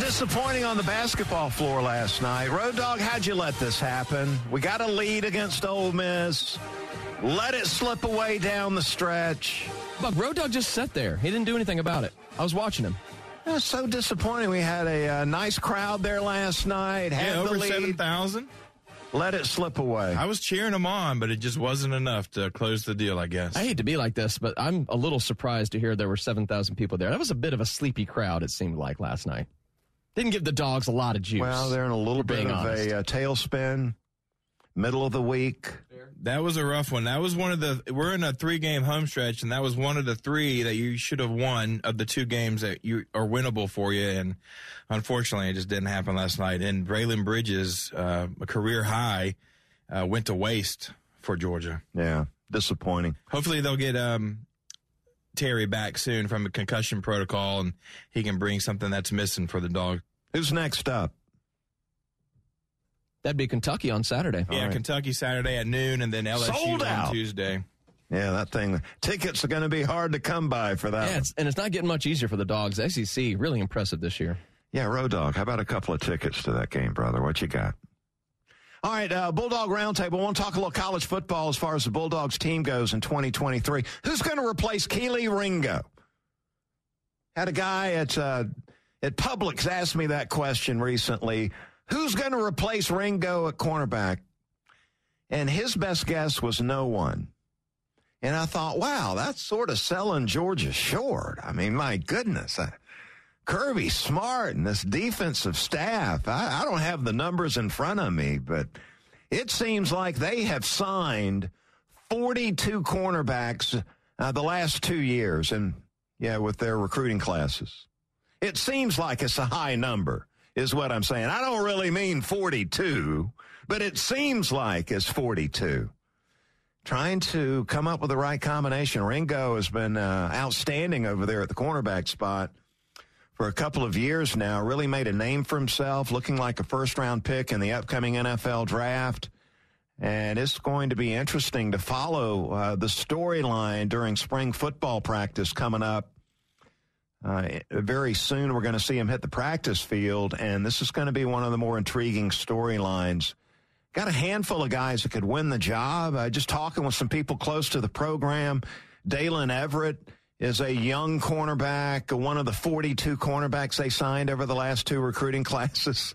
Disappointing on the basketball floor last night. Road Dog, how'd you let this happen? We got a lead against Ole Miss. Let it slip away down the stretch. Buck, Road Dog just sat there. He didn't do anything about it. I was watching him. That's so disappointing. We had a, uh nice crowd there last night. Had Yeah, the over 7,000. Let it slip away. I was cheering them on, but it just wasn't enough to close the deal, I guess. I hate to be like this, but I'm a little surprised to hear there were 7,000 people there. That was a bit of a sleepy crowd, it seemed like last night. Didn't give the dogs a lot of juice. Well, they're in a little bit of honest. a uh, tailspin, middle of the week. That was a rough one. That was one of the. We're in a three game home stretch, and that was one of the three that you should have won of the two games that you are winnable for you. And unfortunately, it just didn't happen last night. And Braelen Bridges, uh, a career high, uh, went to waste for Georgia. Yeah, disappointing. Hopefully, they'll get um, Terry back soon from a concussion protocol, and he can bring something that's missing for the dog. Who's next up? That'd be Kentucky on Saturday. Yeah, right. Kentucky Saturday at noon, and then LSU Sold out. on Tuesday. Yeah, that thing. Tickets are going to be hard to come by for that. Yeah, it's, and it's not getting much easier for the dogs. SEC really impressive this year. Yeah, Road Dog. How about a couple of tickets to that game, brother? What you got? All right, uh, Bulldog Roundtable. I want to talk a little college football as far as the Bulldogs team goes in 2023. Who's going to replace Kelee Ringo? Had a guy at uh, at Publix ask me that question recently. Who's going to replace Ringo at cornerback? And his best guess was no one. And I thought, wow, that's sort of selling Georgia short. I mean, my goodness. I, Kirby Smart and this defensive staff. I, I don't have the numbers in front of me, but it seems like they have signed 42 cornerbacks uh, the last two years, and yeah, with their recruiting classes. It seems like it's a high number, is what I'm saying. I don't really mean 42, but it seems like it's 42 trying to come up with the right combination. Ringo has been uh, outstanding over there at the cornerback spot for a couple of years now. Really made a name for himself, looking like a first round pick in the upcoming NFL draft. And it's going to be interesting to follow uh, the storyline during spring football practice coming up. Uh, very soon, we're going to see him hit the practice field, and this is going to be one of the more intriguing storylines got a handful of guys that could win the job. Uh, just talking with some people close to the program. Daylen Everette is a young cornerback, one of the 42 cornerbacks they signed over the last two recruiting classes.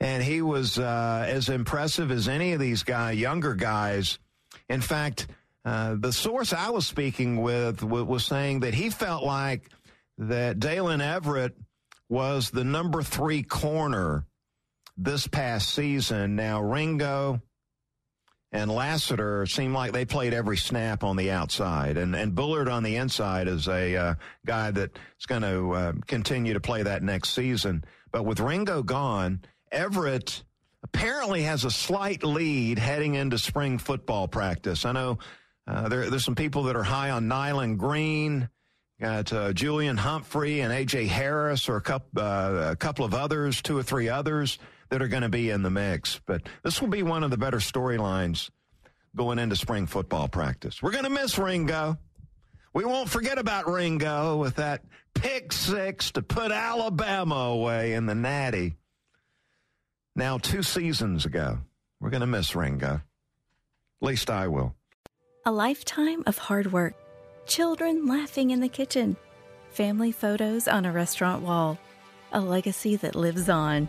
And he was uh, as impressive as any of these guy, younger guys. In fact, uh, the source I was speaking with w- was saying that he felt like that Daylen Everette was the number three corner this past season. Now, Ringo and Lassiter seemed like they played every snap on the outside, and, and Bullard on the inside is a uh, guy that's going to uh, continue to play that next season. But with Ringo gone, Everette apparently has a slight lead heading into spring football practice. I know uh, there, there's some people that are high on Nyland Green. Got uh, Julian Humphrey and AJ Harris, or a couple, uh, a couple of others, two or three others that are going to be in the mix. But this will be one of the better storylines going into spring football practice. We're going to miss Ringo. We won't forget about Ringo with that pick six to put Alabama away in the Natty. Now, two seasons ago, we're going to miss Ringo. At least I will. A lifetime of hard work, children laughing in the kitchen, family photos on a restaurant wall, a legacy that lives on.